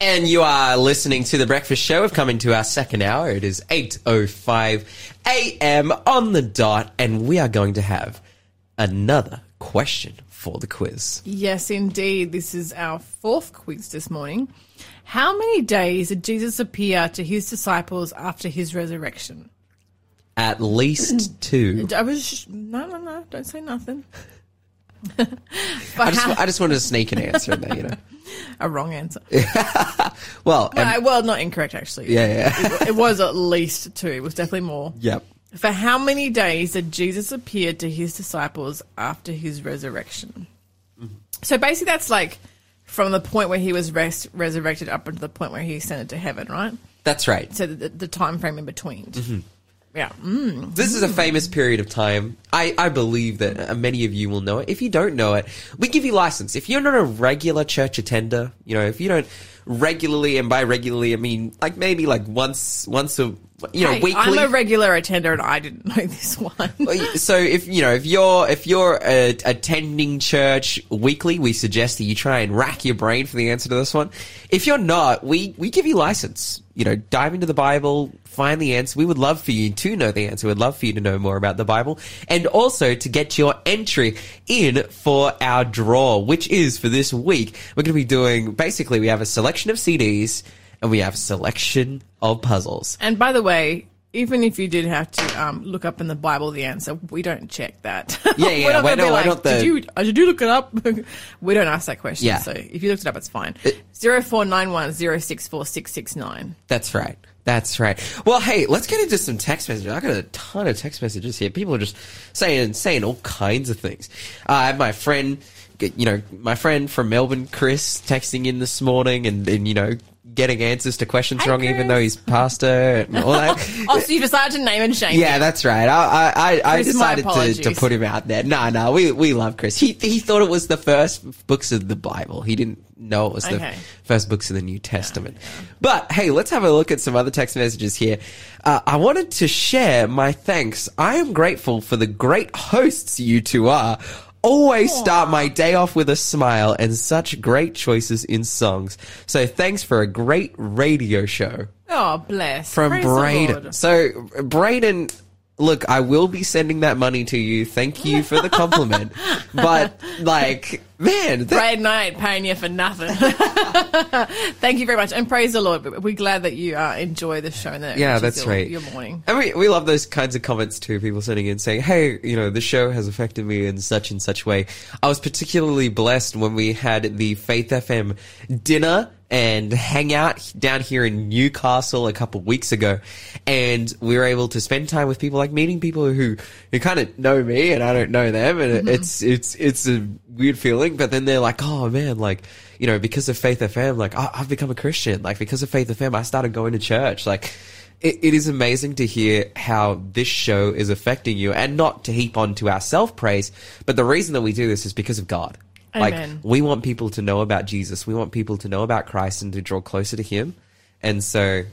And you are listening to The Breakfast Show. We've come into our second hour. It is 8.05 a.m. on the dot, and we are going to have another question for the quiz. Yes, indeed. This is our fourth quiz this morning. How many days did Jesus appear to his disciples after his resurrection? At least two. I was no, no, no. Don't say nothing. I just, I just wanted to sneak an answer in there, you know. a wrong answer. Well, Uh, well, not incorrect actually. yeah, yeah. It, it was at least two. It was definitely more. yep. For how many days did Jesus appear to his disciples after his resurrection? Mm-hmm. So basically, that's like from the point where he was res- resurrected up until the point where he ascended to heaven, right? That's right. So the, the, the time frame in between. Mm-hmm. Yeah. Mm. This is a famous period of time. I, I believe that uh, many of you will know it. If you don't know it, we give you license. If you're not a regular church attender, you know, if you don't regularly, and by regularly, I mean like maybe like once, once a, you know, Hey, weekly. I'm a regular attender, and I didn't know this one. so if you know if you're if you're uh, attending church weekly, we suggest that you try and rack your brain for the answer to this one. If you're not, we we give you license. You know, dive into the Bible, find the answer. We would love for you to know the answer. We'd love for you to know more about the Bible, and also to get your entry in for our draw, which is for this week. We're going to be doing basically we have a selection of CDs and we have a selection of puzzles. And by the way, even if you did have to um, look up in the Bible the answer, we don't check that. Yeah, yeah, We're not wait, gonna no, be why like, not the- Did you, uh, did you look it up? we don't ask that question. Yeah. So if you looked it up, it's fine. Zero four nine one zero six four six six nine. That's right. That's right. Well, hey, let's get into some text messages. I got a ton of text messages here. People are just saying saying all kinds of things. Uh, I have my friend, you know, my friend from Melbourne, Chris, texting in this morning, and, and you know, getting answers to questions wrong, even though he's pastor and all that. Oh, so you decided to name and shame? Yeah, that's right. I I, I, I Chris, decided to, to put him out there. No, no, we we love Chris. He he thought it was the first books of the Bible. He didn't know it was the first books of the New Testament. But hey, let's have a look at some other text messages here. Uh, I wanted to share my thanks. I am grateful for the great hosts you two are. Always start my day off with a smile and such great choices in songs. So thanks for a great radio show Oh, bless. from Praise Braden. So, Braden, look, I will be sending that money to you. Thank you for the compliment. but, like, man, that, Braden, I ain't paying you for nothing. Thank you very much, and praise the Lord. We're glad that you uh, enjoy the show. And that Yeah, that's your, right. Your morning. and we, we love those kinds of comments too. People sending in saying, "Hey, you know, the show has affected me in such and such way." I was particularly blessed when we had the Faith FM dinner and hangout down here in Newcastle a couple weeks ago, and we were able to spend time with people, like meeting people who who kind of know me and I don't know them, and it it's it's it's a weird feeling. But then they're like, "Oh man, like." You know, because of Faith FM, like I, I've become a Christian. Like because of Faith FM, I started going to church. Like it, it is amazing to hear how this show is affecting you and not to heap on to our self praise, but the reason that we do this is because of God. Amen. Like we want people to know about Jesus. We want people to know about Christ and to draw closer to him. And so,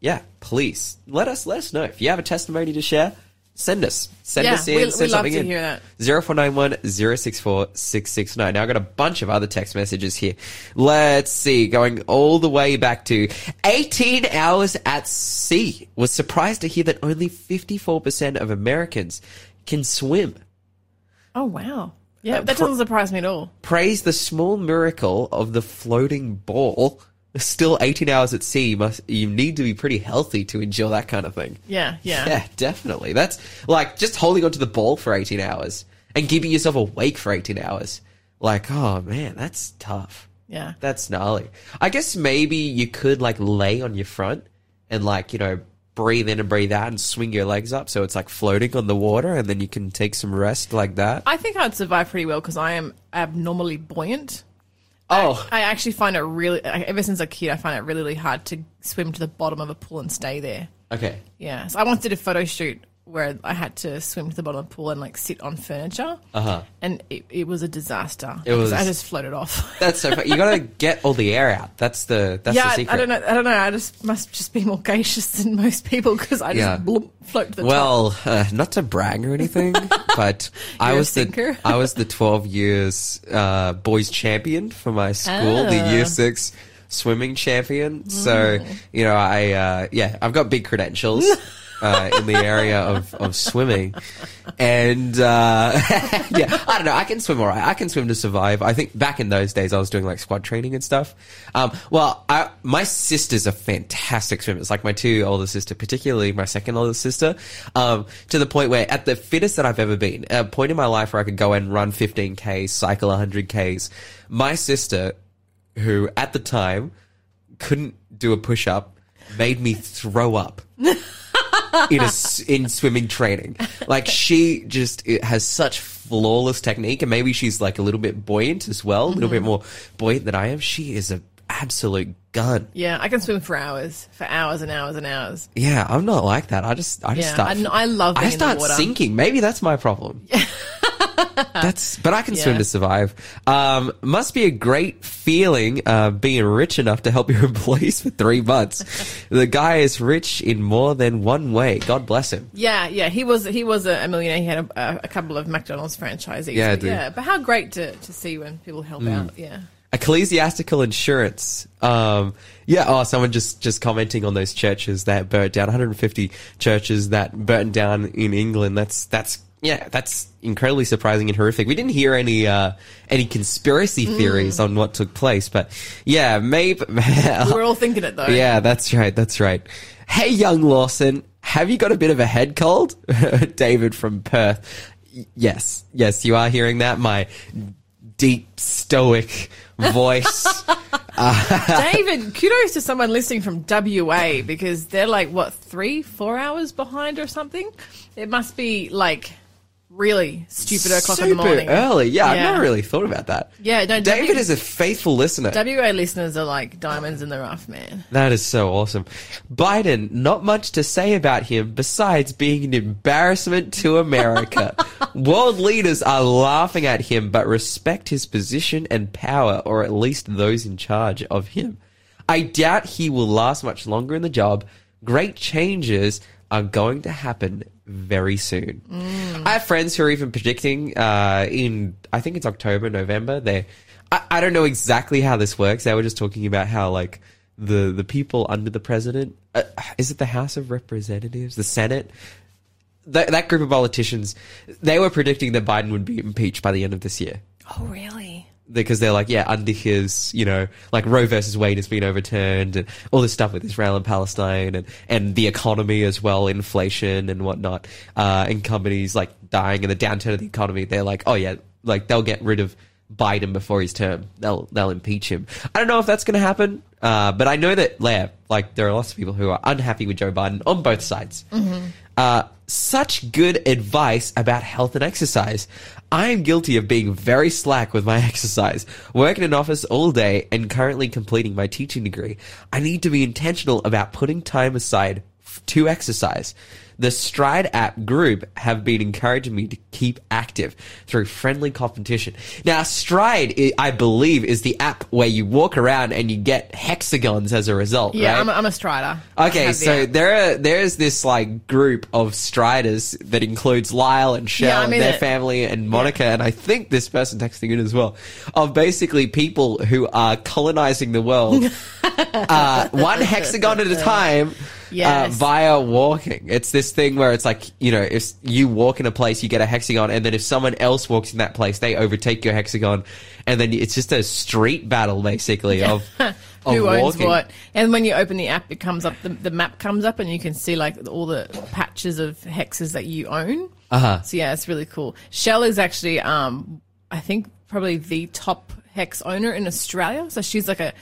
yeah, please let us, let us know if you have a testimony to share. Send us, send Yeah, us in, we- send something to in. hear that. 0491 064 669. Now, I've got a bunch of other text messages here. Let's see, going all the way back to 18 hours at sea. Was surprised to hear that only 54% of Americans can swim. Oh wow. Yeah, Uh, that doesn't surprise me at all. Praise the small miracle of the floating ball. Still 18 hours at sea. Must, you need to be pretty healthy to endure that kind of thing. Yeah, yeah. Yeah, definitely. That's like just holding onto the ball for 18 hours and keeping yourself awake for 18 hours. Like, oh man, that's tough. Yeah. That's gnarly. I guess maybe you could like lay on your front and like, you know, breathe in and breathe out and swing your legs up so it's like floating on the water and then you can take some rest like that. I think I'd survive pretty well because I am abnormally buoyant. Oh, I actually find it really, ever since I was a kid, I find it really, really hard to swim to the bottom of a pool and stay there. okay. Yeah. So I once did a photo shoot where I had to swim to the bottom of the pool and like sit on furniture. Uh-huh. And it, it was a disaster. It was- I just floated off. That's so. fu- You gotta get all the air out. That's the. That's yeah, the I, secret. I don't know. I don't know. I just must just be more gracious than most people because I just Yeah. bloop, float to the top. Well, uh, not to brag or anything, but I was the. I was the twelve years uh, boys champion for my school, the Ah. year six swimming champion. So, you know, I, uh, yeah, I've got big credentials. Uh, in the area of, of swimming, and uh, yeah, I don't know. I can swim all right. I can swim to survive. I think back in those days, I was doing like squad training and stuff. Um, well, I, my sisters are fantastic swimmers. Like my two older sister, particularly my second older sister, um, to the point where at the fittest that I've ever been, a point in my life where I could go and run 15Ks, cycle 100Ks, my sister, who at the time couldn't do a push up, made me throw up. in a in swimming training. Like she just it has such flawless technique, and maybe she's like a little bit buoyant as well, a little bit mm-hmm. more buoyant than I am. She is a absolute gun. Yeah, I can swim for hours, for hours and hours and hours. Yeah, I'm not like that. I just I just Yeah, start. I, I love I start water. sinking. Maybe that's my problem. that's, but I can swim to survive. Um, must be a great feeling uh, being rich enough to help your employees for three months. the guy is rich in more than one way. God bless him. Yeah, yeah, he was he was a, millionaire. He had a, a couple of McDonald's franchisees. Yeah, but dude. yeah. But how great to, to see when people help out. Yeah, ecclesiastical insurance. Um, yeah. Oh, someone just just commenting on those churches that burnt down. 150 churches that burnt down in England. That's that's yeah. That's incredibly surprising and horrific. We didn't hear any uh, any conspiracy theories on what took place, but yeah, maybe. we're all thinking it though. Yeah, that's right. That's right. Hey, young Lawson, have you got a bit of a head cold? David from Perth. Yes, yes, you are hearing that. My deep, stoic voice. David, kudos to someone listening from WA because they're like what three, four hours behind or something. It must be like really stupid o'clock in the Super morning. early. Yeah, I've Yeah. never really thought about that. Yeah, no, David W- is a faithful listener. WA listeners are like diamonds in the rough, man. That is so awesome. Biden, not much to say about him besides being an embarrassment to America. World leaders are laughing at him, but respect his position and power, or at least those in charge of him. I doubt he will last much longer in the job. Great changes are going to happen very soon. I have friends who are even predicting uh, in, I think it's October, November. They, I, I don't know exactly how this works. They were just talking about how like the the people under the president, uh, is it the House of Representatives, the Senate? That, that group of politicians, they were predicting that Biden would be impeached by the end of this year Oh, really? Because they're like, yeah, under his, you know, like Roe versus Wade has been overturned and all this stuff with Israel and Palestine and, and the economy as well, inflation and whatnot, uh, and companies like dying and the downturn of the economy. They're like, oh yeah, like they'll get rid of Biden before his term. They'll, they'll impeach him. I don't know if that's going to happen. Uh, but I know that, yeah, like there are lots of people who are unhappy with Joe Biden on both sides. Uh, such good advice about health and exercise. I am guilty of being very slack with my exercise, working in an office all day, and currently completing my teaching degree. I need to be intentional about putting time aside f- to exercise. The Stride app group have been encouraging me to keep active through friendly competition. Now, Stride, I- believe, is the app where you walk around and you get hexagons as a result, Yeah, right? I'm, a, I'm a strider. Okay, have the so there are there's this like group of striders that includes Lyle and Shell Yeah, and their it. family and Monica and I think this person texting in as well of basically people who are colonizing the world uh, one hexagon at a time. Yes. Uh, via walking. It's this thing where it's like, you know, if you walk in a place, you get a hexagon, and then if someone else walks in that place, they overtake your hexagon, and then it's just a street battle, basically, of, of who owns walking. what. And when you open the app, it comes up, the, the map comes up, and you can see like all the patches of hexes that you own. Uh-huh. So yeah, it's really cool. Shell is actually, um, I think, probably the top hex owner in Australia. So she's like a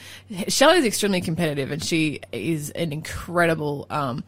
Shell is extremely competitive, and she is an incredible. Um,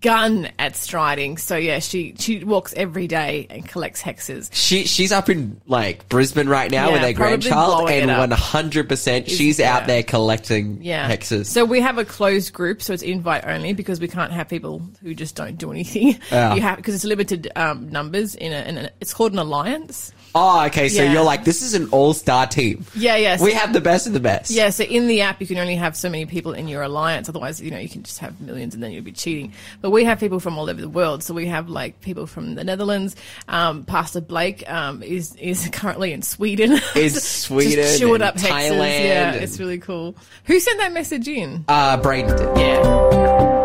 gun at striding so yeah she she walks every day and collects hexes She she's up in like Brisbane right now Yeah, with probably grandchild, and one hundred percent she's out there collecting Yeah. hexes. So we have a closed group, so it's invite only because we can't have people who just don't do anything. Yeah. You have because it's limited um, numbers in a, in a. It's called an alliance. Oh, okay. So Yeah. you're like, this is an all-star team. Yeah, yes. We have the best of the best. Yeah, so in the app, you can only have so many people in your alliance. Otherwise, you know, you can just have millions and then you'll be cheating. But we have people from all over the world. So we have like people from the Netherlands. Um, Pastor Blake um, is is currently in Sweden. In Just Sweden chewing and up hexes. Thailand Yeah, and- it's really cool. Who sent that message in? Uh, Braden did. yeah.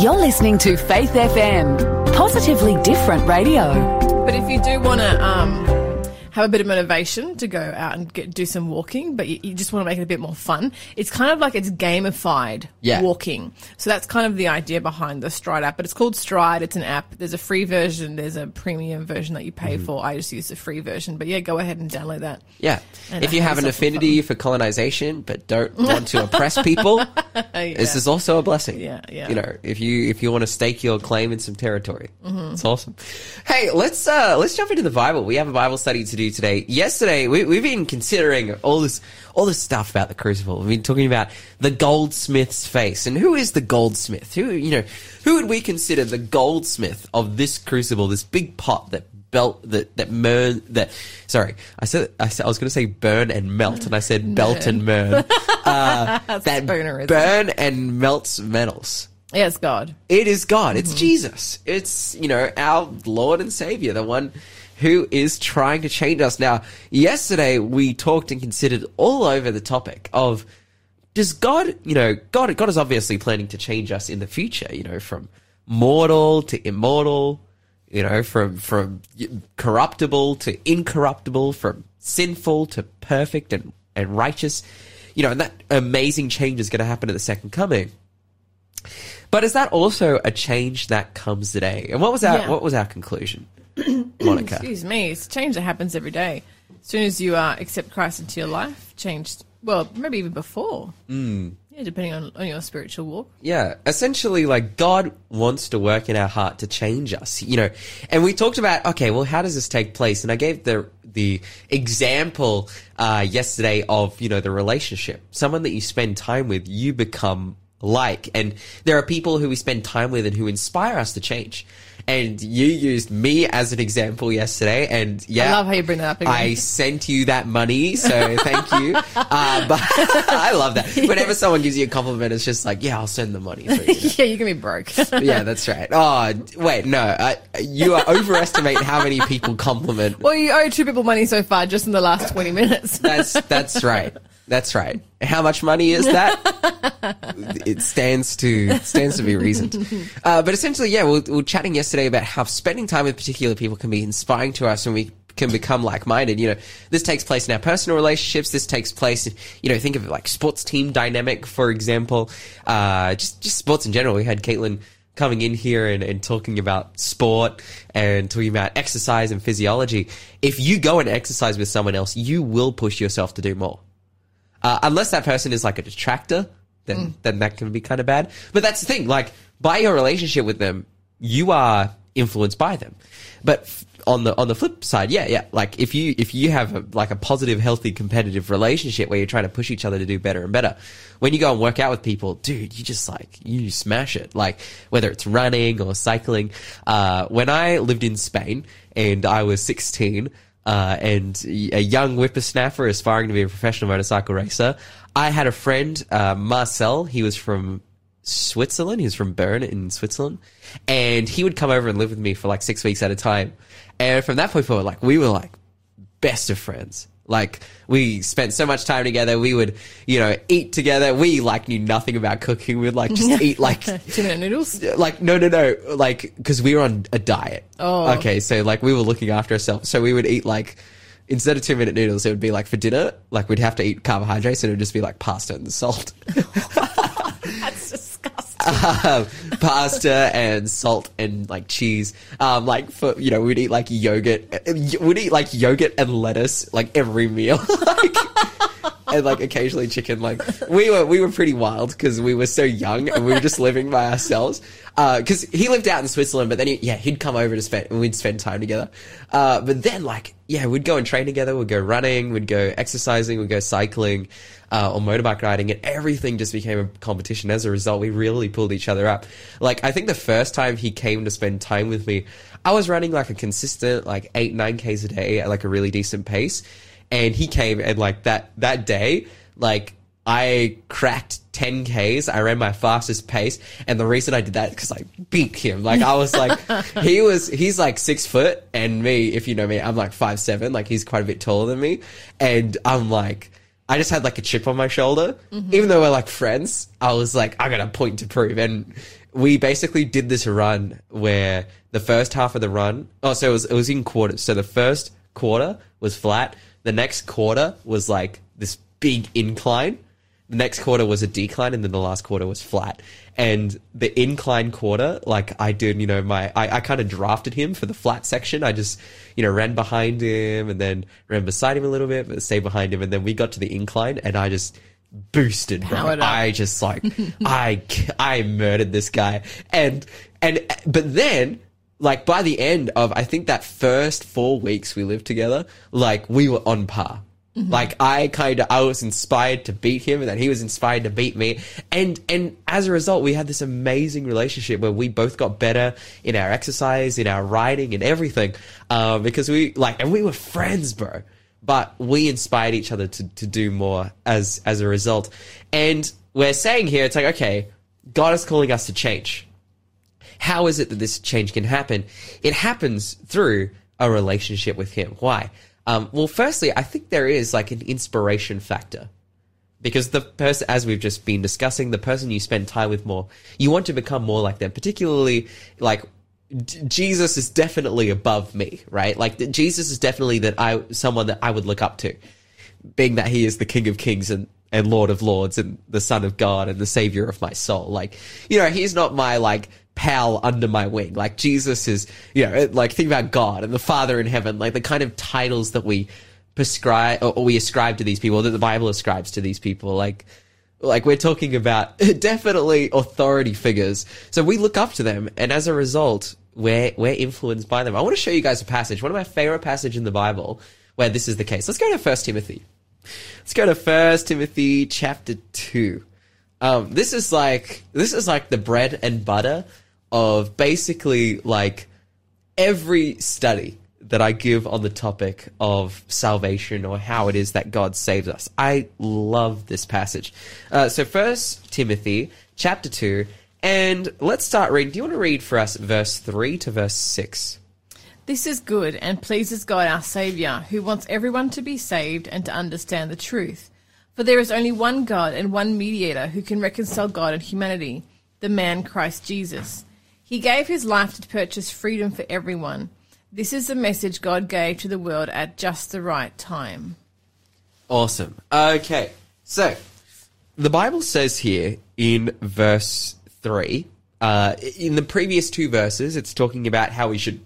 You're listening to Faith FM, positively different radio. If you do want to um, have a bit of motivation to go out and get, do some walking, but you, you just want to make it a bit more fun, it's kind of like it's gamified Yeah. walking. So that's kind of the idea behind the Stride app. But it's called Stride. It's an app. There's a free version. There's a premium version that you pay Mm-hmm. for. I just use the free version. But yeah, go ahead and download that. Yeah. If you have an affinity for colonization but don't want to oppress people, this is also a blessing. Yeah, yeah. You know, if you if you want to stake your claim in some territory, Mm-hmm. it's awesome. Hey, let's uh let's jump into the Bible. We have a Bible study to do today. Yesterday, we, we've been considering all this all this stuff about the crucible. We've been talking about the goldsmith's face and who is the goldsmith? Who you know who would we consider the goldsmith of this crucible? This big pot that belt that that burn that sorry I said I, said, I was going to say burn and melt and I said belt and burn uh, that spoonerism. burn and melts metals. It's God. It is God. It's Jesus. It's you know our Lord and Savior, the one who is trying to change us. Now, yesterday we talked and considered all over the topic of does God, you know, God, God is obviously planning to change us in the future, you know, from mortal to immortal, you know, from, from corruptible to incorruptible, from sinful to perfect and, and righteous, you know, and that amazing change is going to happen at the second coming. But is that also a change that comes today? And what was our, Yeah. what was our conclusion, Monica? Excuse me. It's change that happens every day. As soon as you uh, accept Christ into your life, changed. Well, maybe even before. Mm. Yeah, depending on, on your spiritual walk. Yeah, essentially, like God wants to work in our heart to change us, you know. And we talked about, okay, well, how does this take place? And I gave the the example uh, yesterday of you know the relationship. Someone that you spend time with, you become like, and there are people who we spend time with and who inspire us to change. And you used me as an example yesterday, and yeah, I love how you bring that up again. I sent you that money, so thank you. Uh, but I love that. Whenever someone gives you a compliment, it's just like, yeah, I'll send the money. you know? yeah, you can be broke. yeah, that's right. Oh, wait, no, I, you are overestimate how many people compliment. well, you owe two people money so far just in the last 20 minutes. That's that's right. That's right. How much money is that? it stands to stands to be reasoned. Uh, but essentially, yeah, we, we were chatting yesterday about how spending time with particular people can be inspiring to us, and we can become like-minded. You know, this takes place in our personal relationships. This takes place, in, you know, think of it like sports team dynamic, for example. Uh, just just sports in general. We had Caitlin coming in here and, and talking about sport and talking about exercise and physiology. If you go and exercise with someone else, you will push yourself to do more. Uh, unless that person is like a detractor, then then that can be kind of bad. But that's the thing. Like by your relationship with them, you are influenced by them. But f- on the on the flip side, yeah, yeah. Like if you if you have a, like a positive, healthy, competitive relationship where you're trying to push each other to do better and better, when you go and work out with people, dude, you just like you smash it. Like whether it's running or cycling. Uh, when I lived in Spain and I was 16 uh, and a young whippersnapper aspiring to be a professional motorcycle racer. I had a friend, uh, Marcel. He was from Switzerland. He was from Bern in Switzerland, and he would come over and live with me for like six weeks at a time. And from that point forward, like we were like best of friends. Like we spent so much time together. We would, you know, eat together. We like knew nothing about cooking. We'd like just eat like Two minute noodles. like no no no like because we were on a diet Oh. okay so like we were looking after ourselves so we would eat like instead of two minute noodles it would be like for dinner like we'd have to eat carbohydrates and it would just be like pasta and salt. um, pasta and salt and like cheese. Um like for you know we'd eat like yogurt. We'd eat like yogurt and lettuce like every meal. Like and like occasionally chicken. Like we were we were pretty wild because we were so young and we were just living by ourselves. Because he lived out in Switzerland, but then he, yeah he'd come over to spend and we'd spend time together. Uh, but then like yeah we'd go and train together. We'd go running. We'd go exercising. We'd go cycling. Uh, or motorbike riding, and everything just became a competition. As a result, we really pulled each other up. Like, I think the first time he came to spend time with me, I was running like a consistent, like eight, nine Ks a day at like a really decent pace and he came and like that that day like I cracked 10 Ks. I ran my fastest pace. And the reason I did that because I beat him. Like I was like, he was, he's like six foot and me, if you know me, I'm like five, seven. Like he's quite a bit taller than me. And I'm like, I just had like a chip on my shoulder. Mm-hmm. Even though we're like friends, I was like, I got a point to prove. And we basically did this run where the first half of the run, oh, so it was, it was in quarters. So the first quarter was flat. The next quarter was like this big incline. The next quarter was a decline, and then the last quarter was flat. And the incline quarter, like I did, you know, my I, I kind of drafted him for the flat section. I just, you know, ran behind him and then ran beside him a little bit, but stayed behind him. And then we got to the incline, and I just boosted. Bro. I just like I I murdered this guy, and and but then like by the end of I think that first four weeks we lived together, like we were on par. Like I kind of I was inspired to beat him, and then he was inspired to beat me, and and as a result, we had this amazing relationship where we both got better in our exercise, in our riding, and everything, uh, because we like and we were friends, bro. But we inspired each other to to do more as as a result, and we're saying here it's like okay, God is calling us to change how is it that this change can happen? It happens through a relationship with Him. Why? Um, well, firstly, I think there is like an inspiration factor. Because the person, as we've just been discussing, the person you spend time with more, you want to become more like them. Particularly, like Jesus is definitely above me, right? Like Jesus is definitely that I someone that I would look up to, being that He is the King of Kings and and Lord of Lords and the Son of God and the Savior of my soul. Like, you know, He's not my like pal under my wing. Like Jesus is, you know, like think about God and the Father in heaven, like the kind of titles that we prescribe or, or we ascribe to these people, that the Bible ascribes to these people, like. Like we're talking about definitely authority figures. So we look up to them and as a result, we're, we're influenced by them. I want to show you guys a passage, one of my favorite passages in the Bible where this is the case. Let's go to First Timothy. Let's go to First Timothy chapter two. Um, this is like this is like the bread and butter of basically like every study that I give on the topic of salvation or how it is that God saves us. I love this passage. Uh, so First Timothy chapter two, and let's start reading. Do you want to read for us verse three to verse six? This is good and pleases God our Saviour, who wants everyone to be saved and to understand the truth. For there is only one God and one mediator who can reconcile God and humanity, the man Christ Jesus. He gave his life to purchase freedom for everyone. This is the message God gave to the world at just the right time. Awesome. Okay, so the Bible says here in verse 3, uh, in the previous two verses, it's talking about how we should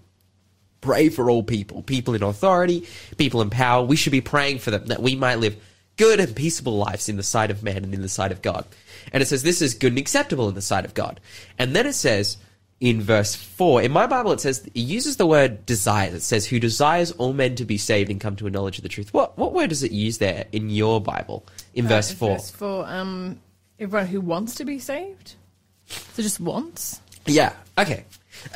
pray for all people, people in authority, people in power. We should be praying for them that we might live good and peaceable lives in the sight of man and in the sight of God. And it says this is good and acceptable in the sight of God. And then it says in verse 4, in my Bible it says, it uses the word desires. It says, who desires all men to be saved and come to a knowledge of the truth. What, what word does it use there in your Bible in verse Uh, 4? Verse 4, um, everyone who wants to be saved? So just wants? Yeah. Okay.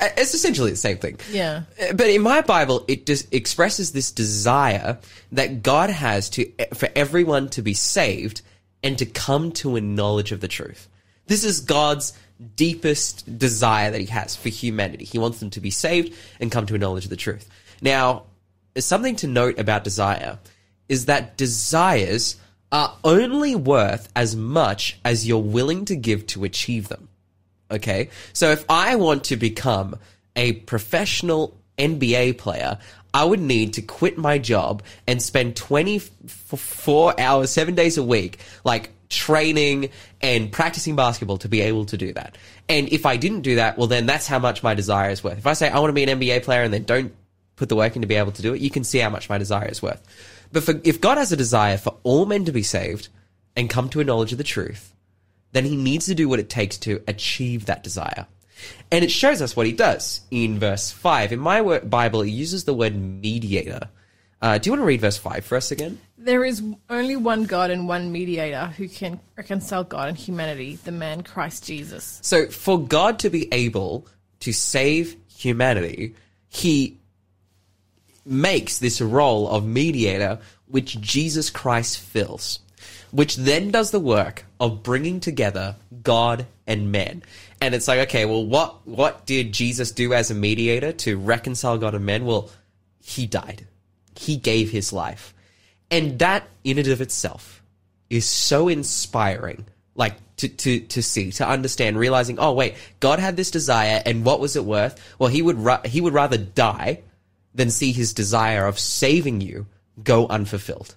Uh, It's essentially the same thing. Yeah. Uh, But in my Bible, it just expresses this desire that God has to for everyone to be saved and to come to a knowledge of the truth. This is God's deepest desire that He has for humanity. He wants them to be saved and come to a knowledge of the truth. Now, something to note about desire is that desires are only worth as much as you're willing to give to achieve them. Okay. So if I want to become a professional NBA player, I would need to quit my job and spend 24 hours, seven days a week, like training and practicing basketball to be able to do that. And if I didn't do that, well, then that's how much my desire is worth. If I say I want to be an NBA player and then don't put the work in to be able to do it, you can see how much my desire is worth. But for, if God has a desire for all men to be saved and come to a knowledge of the truth, then he needs to do what it takes to achieve that desire. And it shows us what he does in verse 5. In my Bible, it uses the word mediator. Uh, do you want to read verse 5 for us again? There is only one God and one mediator who can reconcile God and humanity, the man Christ Jesus. So, for God to be able to save humanity, he makes this role of mediator, which Jesus Christ fills, which then does the work of bringing together God and man. And it's like, okay, well, what, what did Jesus do as a mediator to reconcile God and men? Well, he died. He gave his life. And that in and of itself is so inspiring. Like to, to, to see, to understand, realizing, oh wait, God had this desire and what was it worth? Well, he would, ra- he would rather die than see his desire of saving you go unfulfilled.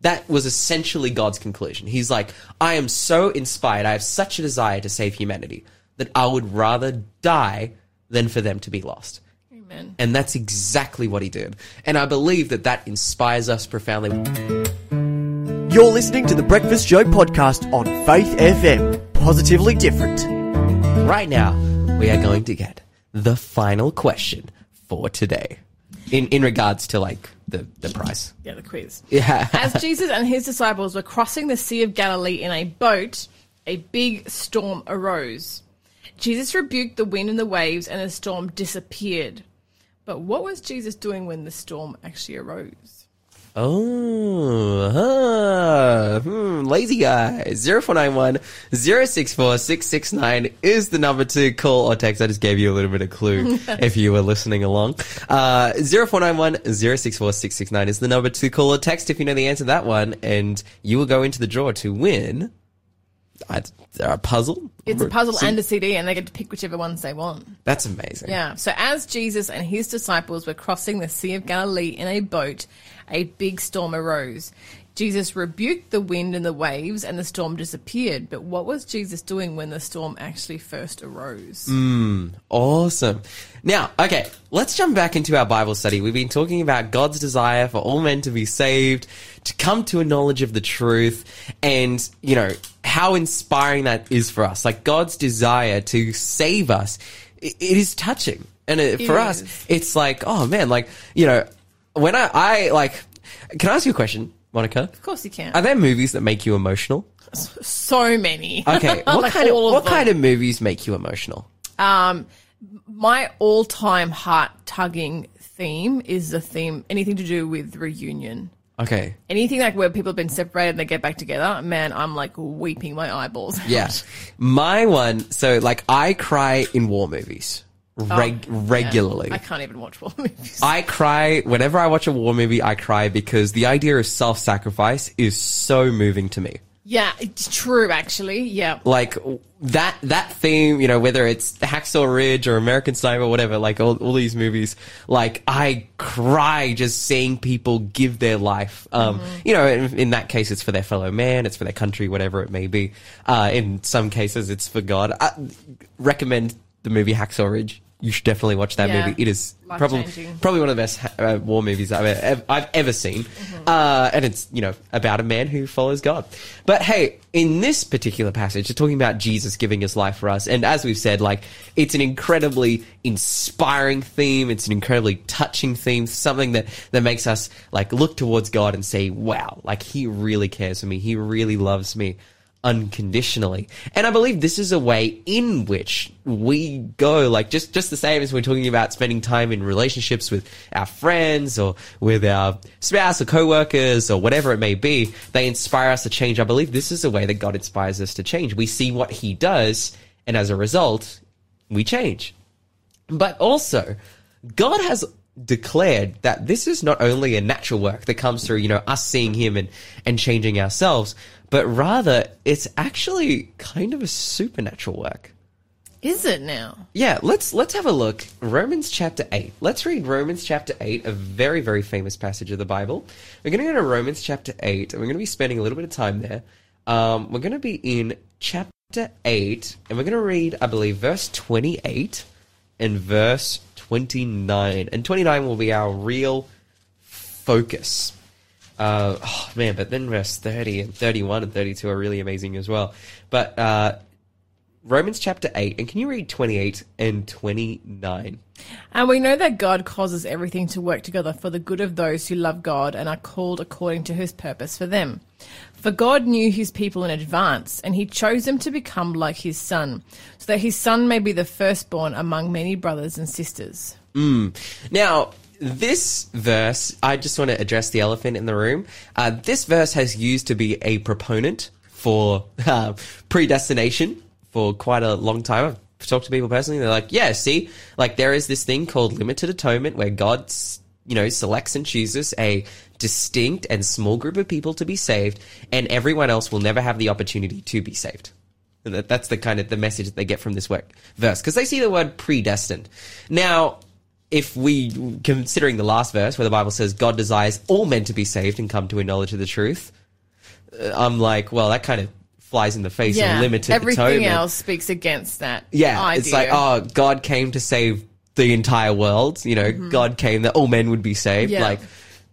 That was essentially God's conclusion. He's like, I am so inspired. I have such a desire to save humanity that I would rather die than for them to be lost. Amen. And that's exactly what he did. And I believe that that inspires us profoundly. You're listening to the Breakfast Show podcast on Faith FM. Positively different. Right now, we are going to get the final question for today. In, in regards to like the, the prize. Yeah, the quiz. Yeah. As Jesus and his disciples were crossing the Sea of Galilee in a boat, a big storm arose. Jesus rebuked the wind and the waves, and the storm disappeared. But what was Jesus doing when the storm actually arose? Oh, huh. hmm, lazy guy. 0491 064 669 is the number to call or text. I just gave you a little bit of clue if you were listening along. Uh, 0491 064 669 is the number to call or text if you know the answer to that one, and you will go into the draw to win a, a puzzle. It's a puzzle and a CD, and they get to pick whichever ones they want. That's amazing. Yeah. So as Jesus and his disciples were crossing the Sea of Galilee in a boat, a big storm arose. Jesus rebuked the wind and the waves, and the storm disappeared. But what was Jesus doing when the storm actually first arose? Hmm. Awesome. Now, okay, let's jump back into our Bible study. We've been talking about God's desire for all men to be saved, to come to a knowledge of the truth, and, you know, how inspiring that is for us. Like God's desire to save us, i- it is touching. And it, It for us, it's like, oh man, like, you know, when I, I, like, can I ask you a question, Monica? Of course, you can. Are there movies that make you emotional? so many. Okay, what Like kind of, all of what kind of movies make you emotional? Um, my all-time heart-tugging theme is the theme anything to do with reunion. Okay. Anything like where people have been separated and they get back together. Man, I'm like weeping my eyeballs. out. Yeah. My one, so like I cry in war movies oh, reg- regularly. I can't even watch war movies. I cry whenever I watch a war movie. I cry because the idea of self-sacrifice is so moving to me. Yeah, it's true. Actually, yeah. Like that that theme, you know, whether it's Hacksaw Ridge or American Sniper, or whatever, like all, all these movies, like I cry just seeing people give their life. Um, you know, in, in that case, it's for their fellow man, it's for their country, whatever it may be. Uh, in some cases, it's for God. I recommend the movie Hacksaw Ridge. You should definitely watch that Yeah. movie. It is probably Life-changing. probably one of the best uh, war movies I've ever, I've ever seen. Uh, and it's, you know, about a man who follows God. But hey, in this particular passage, it's talking about Jesus giving his life for us. And as we've said, like, it's an incredibly inspiring theme. It's an incredibly touching theme, something that, that makes us, like, look towards God and say, wow, like, he really cares for me. He really loves me unconditionally. And I believe this is a way in which we go, like just, just the same as we're talking about spending time in relationships with our friends or with our spouse or co-workers or whatever it may be. They inspire us to change. I believe this is a way that God inspires us to change. We see what he does and as a result, we change. But also, God has declared that this is not only a natural work that comes through, you know, us seeing Him and, and changing ourselves, but rather it's actually kind of a supernatural work. Is it now? Yeah, let's let's have a look. Romans chapter eight. Let's read Romans chapter eight, a very very famous passage of the Bible. We're going to go to Romans chapter eight, and we're going to be spending a little bit of time there. Um, we're going to be in chapter eight, and we're going to read, I believe, verse twenty-eight and verse twenty-nine, and twenty-nine will be our real focus. Uh, oh man, but then verse 30 and 31 and 32 are really amazing as well. But uh, Romans chapter 8, and can you read 28 and 29? And we know that God causes everything to work together for the good of those who love God and are called according to his purpose for them. For God knew his people in advance, and he chose them to become like his son, so that his son may be the firstborn among many brothers and sisters. Now, this verse, I just want to address the elephant in the room. Uh, this verse has used to be a proponent for uh, predestination for quite a long time. I've talked to people personally. They're like, yeah, see, like there is this thing called limited atonement where God, you know, selects and chooses a distinct and small group of people to be saved, and everyone else will never have the opportunity to be saved. That- That's the kind of the message that they get from this work verse because they see the word predestined. Now, if we considering the last verse where the Bible says God desires all men to be saved and come to a knowledge of the truth, uh, I'm like, well, that kind of flies in the face Yeah, of limited everything atonement. else speaks against that. Yeah, idea. it's like, oh, God came to save the entire world. You know, God came that all men would be saved. Mm-hmm. Yeah. Like,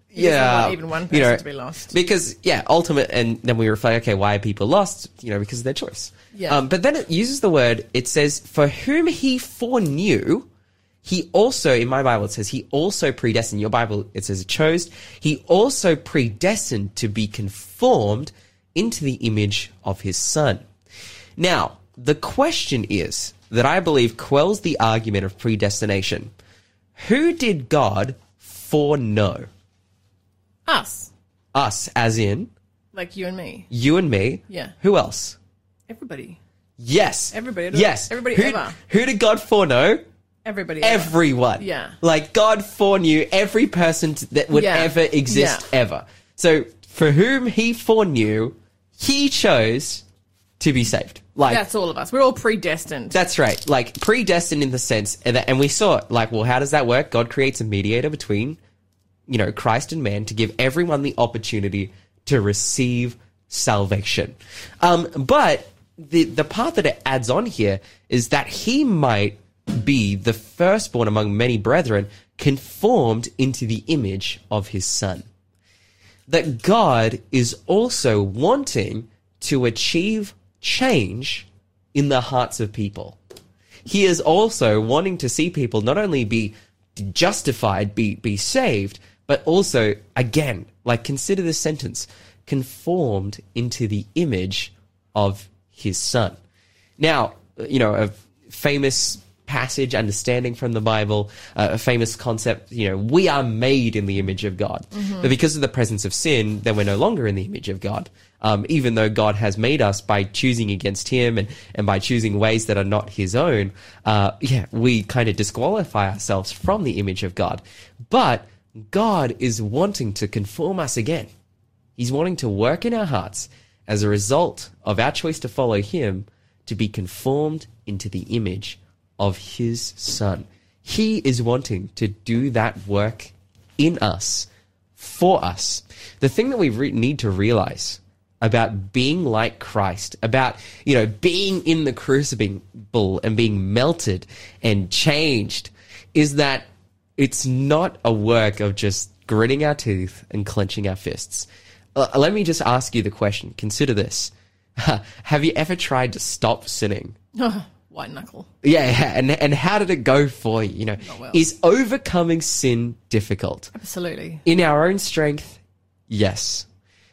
He yeah, even one you know, person to be lost. Because yeah, ultimate, and then we reflect, okay, why are people lost? You know, because of their choice. Yeah. Um, but then it uses the word. It says, "For whom he foreknew." He also, in my Bible, it says he also predestined. Your Bible, it says it chose. He also predestined to be conformed into the image of his son. Now, the question is that I believe quells the argument of predestination. Who did God foreknow? Us, Us, as in like you and me, you and me. Yeah. Who else? everybody, Yes. Everybody. Yes. Everybody who, ever. Who did God foreknow? everybody. ever. Everyone. Yeah. Like God foreknew every person that would Yeah. ever exist Yeah. ever. So for whom he foreknew, he chose to be saved. Like That's all of us. We're all predestined. That's right. Like predestined in the sense, and, that, and we saw it. Like, well, how does that work? God creates a mediator between, you know, Christ and man to give everyone the opportunity to receive salvation. Um, but the the part that it adds on here is that he might be the firstborn among many brethren, conformed into the image of his son that God is also wanting to achieve change in the hearts of people. He is also wanting to see people not only be justified, be, be saved, but also, again, like consider this sentence, conformed into the image of his son. Now, you know, a famous passage, understanding from the Bible, uh, a famous concept, you know, we are made in the image of God. But because of the presence of sin, then we're no longer in the image of God. Um, even though God has made us by choosing against Him and, and by choosing ways that are not His own, uh, yeah, we kind of disqualify ourselves from the image of God. But God is wanting to conform us again. He's wanting to work in our hearts as a result of our choice to follow Him to be conformed into the image of His Son. He is wanting to do that work in us, for us. The thing that we re- need to realize about being like Christ, about, you know, being in the crucible and being melted and changed, is that it's not a work of just gritting our teeth and clenching our fists. Uh, let me just ask you the question. Consider this. Have you ever tried to stop sinning? White knuckle. Yeah, yeah, and and how did it go for you? You know, well. is overcoming sin difficult? Absolutely. In our own strength, yes.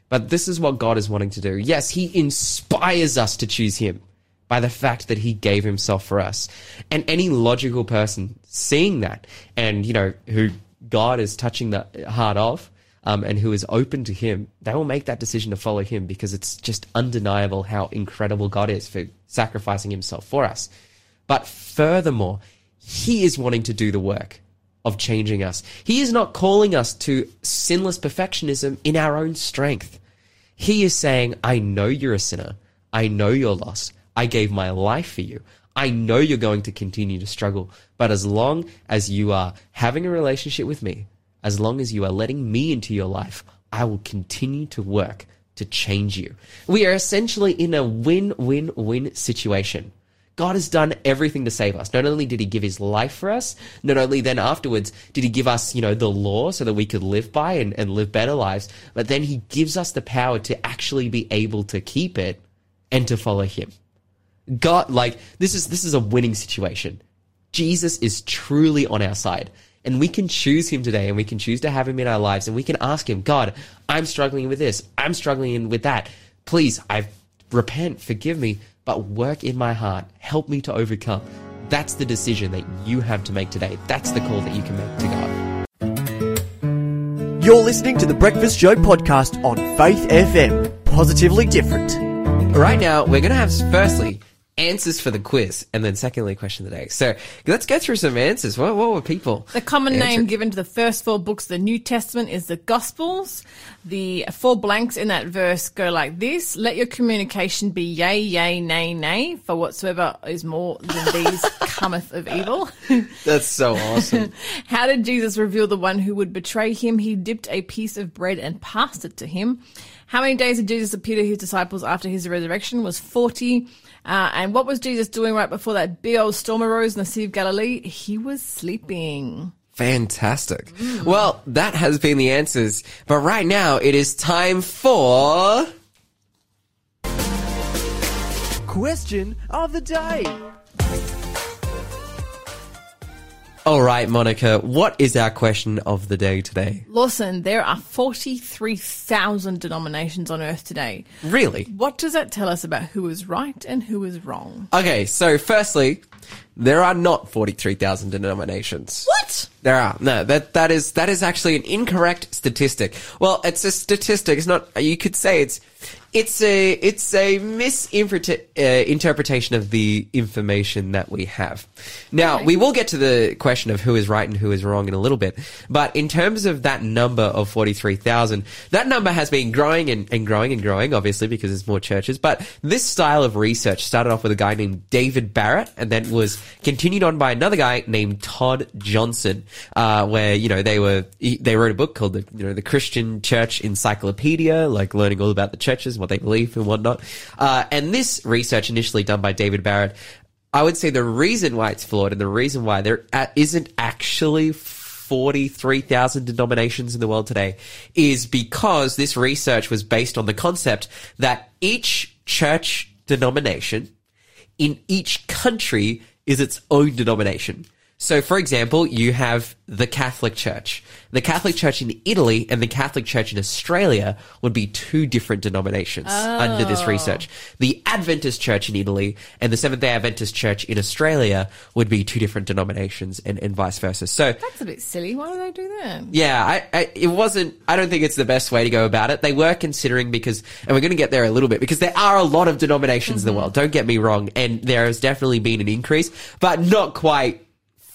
But this is what God is wanting to do. Yes, He inspires us to choose Him by the fact that He gave Himself for us. And any logical person seeing that and, you know, who God is touching the heart of, um, and who is open to Him, they will make that decision to follow Him because it's just undeniable how incredible God is for sacrificing Himself for us. But furthermore, He is wanting to do the work of changing us. He is not calling us to sinless perfectionism in our own strength. He is saying, I know you're a sinner. I know you're lost. I gave my life for you. I know you're going to continue to struggle. But as long as you are having a relationship with me, as long as you are letting me into your life, I will continue to work to change you. We are essentially in a win win win situation. God has done everything to save us. Not only did he give his life for us, not only then afterwards did he give us, you know, the law so that we could live by and, and live better lives, but then he gives us the power to actually be able to keep it and to follow him. God, like, this is, this is a winning situation. Jesus is truly on our side. And we can choose him today and we can choose to have him in our lives and we can ask him, God, I'm struggling with this. I'm struggling with that. Please, I repent, forgive me, but work in my heart. Help me to overcome. That's the decision that you have to make today. That's the call that you can make to God. You're listening to the Breakfast Show podcast on Faith FM. Positively different. Right now, we're going to have firstly answers for the quiz and then secondly question of the day. So let's go through some answers. What, what were people? The common name given to the first four books of the New Testament is the Gospels. The four blanks in that verse go like this Let your communication be yea, yea, nay, nay, for whatsoever is more than these cometh of evil. That's so awesome. How did Jesus reveal the one who would betray him? He dipped a piece of bread and passed it to him. How many days did Jesus appear to his disciples after his resurrection? Was 40. Uh, and what was Jesus doing right before that big old storm arose in the Sea of Galilee? He was sleeping. Fantastic. Well, that has been the answers. But right now, it is time for. Question of the day. All right, Monica, what is our question of the day today? Lawson, there are 43,000 denominations on earth today. Really? What does that tell us about who is right and who is wrong? Okay, so firstly, there are not 43,000 denominations. What? There are. No, that, that is, that is actually an incorrect statistic. Well, it's a statistic. It's not, you could say it's, it's a, it's a misinterpretation uh, of the information that we have. Now, we will get to the question of who is right and who is wrong in a little bit. But in terms of that number of 43,000, that number has been growing and, and growing and growing, obviously, because there's more churches. But this style of research started off with a guy named David Barrett and then was continued on by another guy named Todd Johnson, uh, where, you know, they were, they wrote a book called the, you know, the Christian Church Encyclopedia, like learning all about the churches, what they believe and whatnot. Uh, and this research initially done by David Barrett, I would say the reason why it's flawed and the reason why there isn't actually 43,000 denominations in the world today is because this research was based on the concept that each church denomination in each country is its own denomination. So, for example, you have the Catholic Church. The Catholic Church in Italy and the Catholic Church in Australia would be two different denominations under this oh. research. The Adventist Church in Italy and the Seventh day Adventist Church in Australia would be two different denominations and, and vice versa. So, That's a bit silly. Why do they do that? yeah, I, I, it wasn't, I don't think it's the best way to go about it. They were considering because, and we're going to get there a little bit, because there are a lot of denominations in the mm-hmm. world, don't get me wrong, and there has definitely been an increase, but not quite 40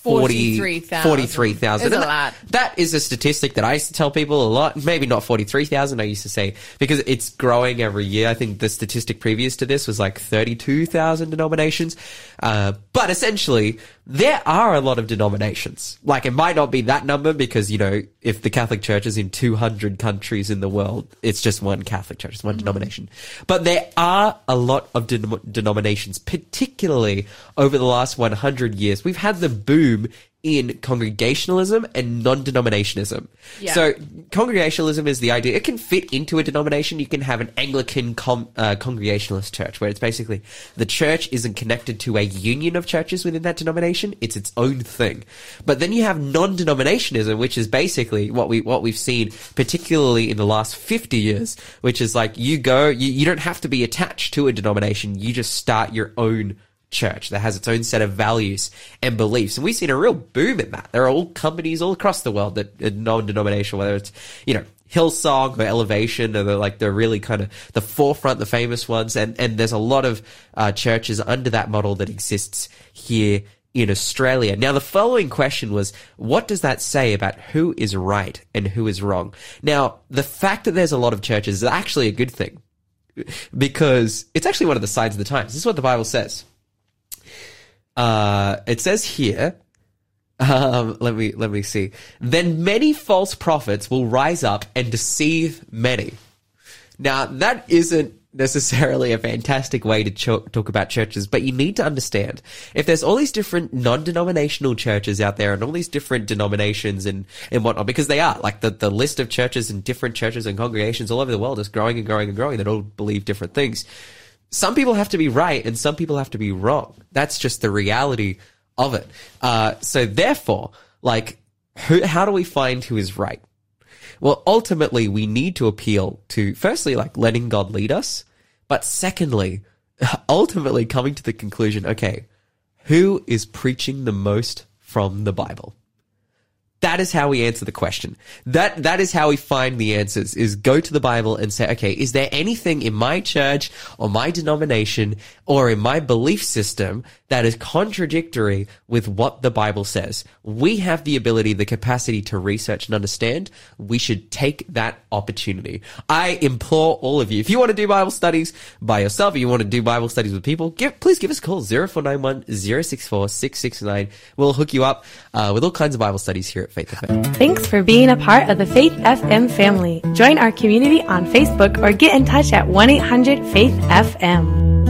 43,000. 43,000. It's a And that-. That is a statistic that I used to tell people a lot. Maybe not 43,000, I used to say, because it's growing every year. I think the statistic previous to this was like 32,000 denominations. Uh, but essentially, there are a lot of denominations. Like, it might not be that number because, you know, if the Catholic Church is in 200 countries in the world, it's just one Catholic Church, it's one mm-hmm. denomination. But there are a lot of denom- denominations, particularly over the last 100 years. We've had the boom in congregationalism and non-denominationism. Yeah. So congregationalism is the idea. It can fit into a denomination. You can have an Anglican com, uh, congregationalist church where it's basically the church isn't connected to a union of churches within that denomination. It's its own thing. But then you have non-denominationism, which is basically what we, what we've seen, particularly in the last 50 years, which is like you go, you, you don't have to be attached to a denomination. You just start your own church that has its own set of values and beliefs. And we've seen a real boom in that. There are all companies all across the world that are non-denominational, whether it's, you know, Hillsong or Elevation or the, like the really kind of the forefront, the famous ones. And, and there's a lot of, uh, churches under that model that exists here in Australia. Now, the following question was, what does that say about who is right and who is wrong? Now, the fact that there's a lot of churches is actually a good thing because it's actually one of the signs of the times. This is what the Bible says. Uh, it says here, um, let me, let me see. Then many false prophets will rise up and deceive many. Now, that isn't necessarily a fantastic way to talk about churches, but you need to understand if there's all these different non-denominational churches out there and all these different denominations and, and whatnot, because they are like the, the list of churches and different churches and congregations all over the world is growing and growing and growing that all believe different things. Some people have to be right and some people have to be wrong. That's just the reality of it. Uh, so therefore, like, who, how do we find who is right? Well, ultimately, we need to appeal to, firstly, like letting God lead us. But secondly, ultimately coming to the conclusion, okay, who is preaching the most from the Bible? That is how we answer the question. That, that is how we find the answers is go to the Bible and say, okay, is there anything in my church or my denomination or in my belief system that is contradictory with what the Bible says? We have the ability, the capacity to research and understand. We should take that opportunity. I implore all of you, if you want to do Bible studies by yourself, or you want to do Bible studies with people, give, please give us a call 0491 064 669. We'll hook you up uh, with all kinds of Bible studies here at Faith FM. Thanks for being a part of the Faith FM family. Join our community on Facebook or get in touch at 1 800 Faith FM.